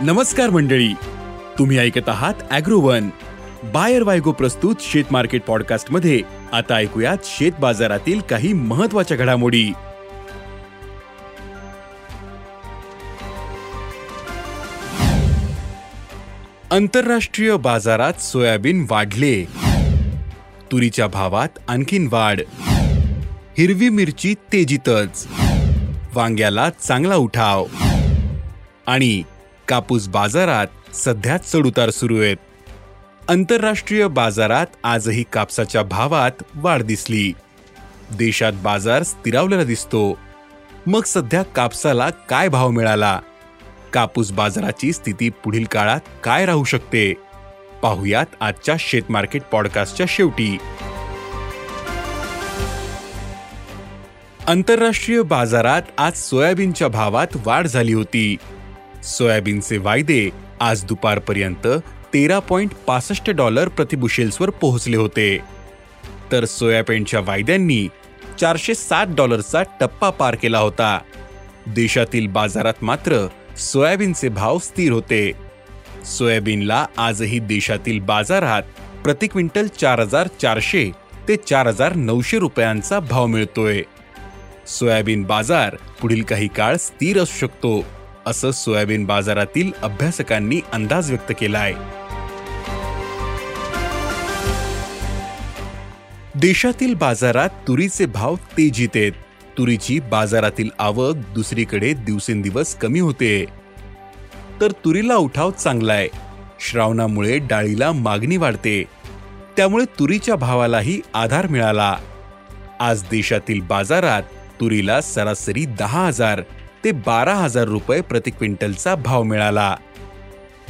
नमस्कार मंडळी. तुम्ही ऐकत आहात अॅग्रोवन. बायर वायगो प्रस्तुत शेत मार्केट पॉडकास्टमध्ये आता ऐकूयात शेत बाजारातील काही महत्त्वाच्या घडामोडी. आंतरराष्ट्रीय बाजारात सोयाबीन वाढले. तुरीच्या भावात आणखीन वाढ. हिरवी मिरची तेजीतच. वांग्याला चांगला उठाव. आणि कापूस बाजारात सध्या चढउतार सुरू आहेत. आंतरराष्ट्रीय बाजारात आजही कापसाच्या भावात वाढ दिसली. देशात बाजार स्थिरावलेला दिसतो. मग सध्या कापसाला काय भाव मिळाला? कापूस बाजाराची स्थिती पुढील काळात काय राहू शकते? पाहुयात आजच्या शेतमार्केट पॉडकास्टच्या शेवटी. आंतरराष्ट्रीय बाजारात आज सोयाबीनच्या भावात वाढ झाली होती. सोयाबीनचे वायदे आज दुपारपर्यंत तेरा पॉइंट पासष्ट डॉलर प्रतिबुशेल्सवर पोहोचले होते. तर सोयाबीनच्या वायद्यांनी चारशे सात डॉलरचा टप्पा पार केला होता. देशातील बाजारात मात्र सोयाबीनचे भाव स्थिर होते. सोयाबीनला आजही देशातील बाजारात प्रति क्विंटल चार हजार चारशे ते चार हजार नऊशे रुपयांचा भाव मिळतोय. सोयाबीन बाजार पुढील काही काळ स्थिर असू शकतो. असं सोयाबीन बाजारातील अभ्यासकांनी अंदाज व्यक्त केला आहे देशातील बाजारात तुरीचे भाव तेजीत आहेत. तुरीची बाजारातील आवक दुसरीकडे दिवसेंदिवस कमी होते. तर तुरीला उठाव चांगला आहे श्रावणामुळे डाळीला मागणी वाढते. त्यामुळे तुरीच्या भावालाही आधार मिळाला. आज देशातील बाजारात तुरीला सरासरी दहा हजार ते बारा हजार रुपये प्रति क्विंटलचा भाव मिळाला.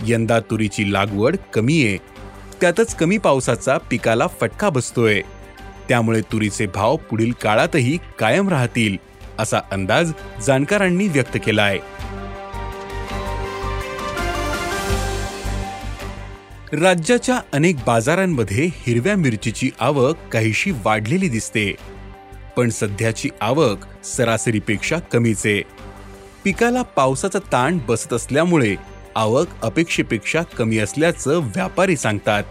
यंदा तुरीची लागवड कमी आहे. त्यातच कमी पावसाचा पिकाला फटका बसतोय. त्यामुळे तुरीचे भाव पुढील काळातही कायम राहतील असा अंदाज जाणकारांनी व्यक्त केलाय. राज्याच्या अनेक बाजारांमध्ये हिरव्या मिरचीची आवक काहीशी वाढलेली दिसते. पण सध्याची आवक सरासरीपेक्षा कमीच आहे. पिकाला पावसाचा ताण बसत असल्यामुळे आवक अपेक्षेपेक्षा कमी असल्याचं व्यापारी सांगतात.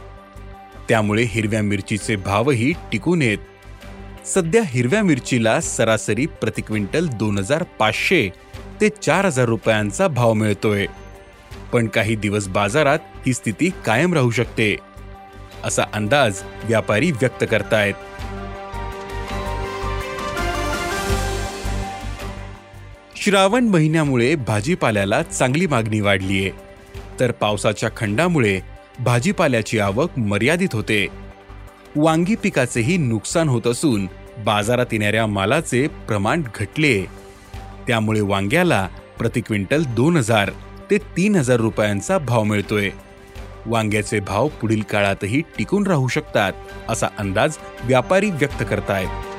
त्यामुळे हिरव्या मिरचीचे भावही टिकून येत सध्या हिरव्या मिरचीला सरासरी प्रति क्विंटल दोन हजार पाचशे ते चार हजार रुपयांचा भाव मिळतोय. पण काही दिवस बाजारात ही स्थिती कायम राहू शकते असा अंदाज व्यापारी व्यक्त करतायत. श्रावण महिन्यामुळे भाजीपाल्याला चांगली मागणी वाढलीये तर पावसाच्या खंडामुळे भाजीपाल्याची आवक मर्यादित होते. वांगी पिकाचेही नुकसान होत असून बाजारात येणाऱ्या मालाचे प्रमाण घटले. त्यामुळे वांग्याला प्रति क्विंटल दोन हजार ते तीन हजार रुपयांचा भाव मिळतोय. वांग्याचे भाव पुढील काळातही टिकून राहू शकतात असा अंदाज व्यापारी व्यक्त करतायत.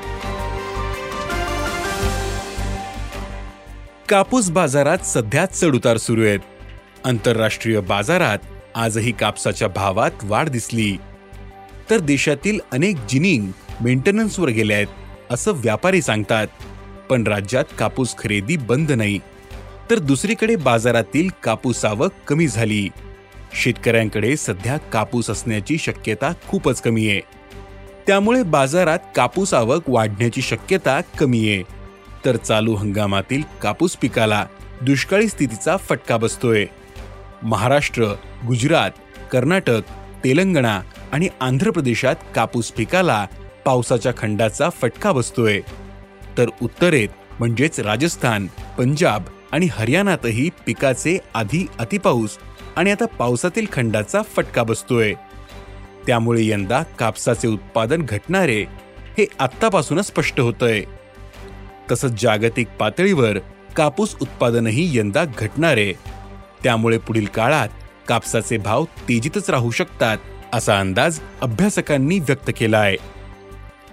कापूस बाजारात सध्या चढउतार सुरू आहेत. आंतरराष्ट्रीय बाजारात आजही कापसाच्या भावात वाढ दिसली. तर देशातील अनेक जिनिंग मेंटेनन्सवर गेले आहेत असं व्यापारी सांगतात. पण राज्यात कापूस खरेदी बंद नाही. तर दुसरीकडे बाजारातील कापूस आवक कमी झाली. शेतकऱ्यांकडे सध्या कापूस असण्याची शक्यता खूपच कमी आहे. त्यामुळे बाजारात कापूस आवक वाढण्याची शक्यता कमी आहे. तर चालू हंगामातील कापूस पिकाला दुष्काळी स्थितीचा फटका बसतोय. महाराष्ट्र गुजरात कर्नाटक तेलंगणा आणि आंध्र प्रदेशात कापूस पिकाला पावसाच्या खंडाचा फटका बसतोय. तर उत्तरेत म्हणजेच राजस्थान पंजाब आणि हरियाणातही पिकाचे आधी अतिपाऊस आणि आता पावसातील खंडाचा फटका बसतोय. त्यामुळे यंदा कापसाचे उत्पादन घटणारे हे आत्तापासूनच स्पष्ट होतंय. तसंच जागतिक पातळीवर कापूस उत्पादनही यंदा घटणारे त्यामुळे पुढील काळात कापसाचे भाव तेजीतच राहू शकतात असा अंदाज अभ्यासकांनी व्यक्त केला आहे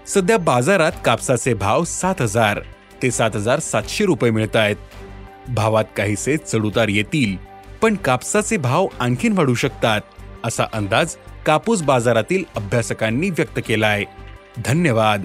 सध्या बाजारात कापसाचे भाव सात हजार ते सात हजार सातशे रुपये मिळत आहेत. भावात काहीसे चढउतार येतील पण कापसाचे भाव आणखीन वाढू शकतात असा अंदाज कापूस बाजारातील अभ्यासकांनी व्यक्त केला आहे धन्यवाद.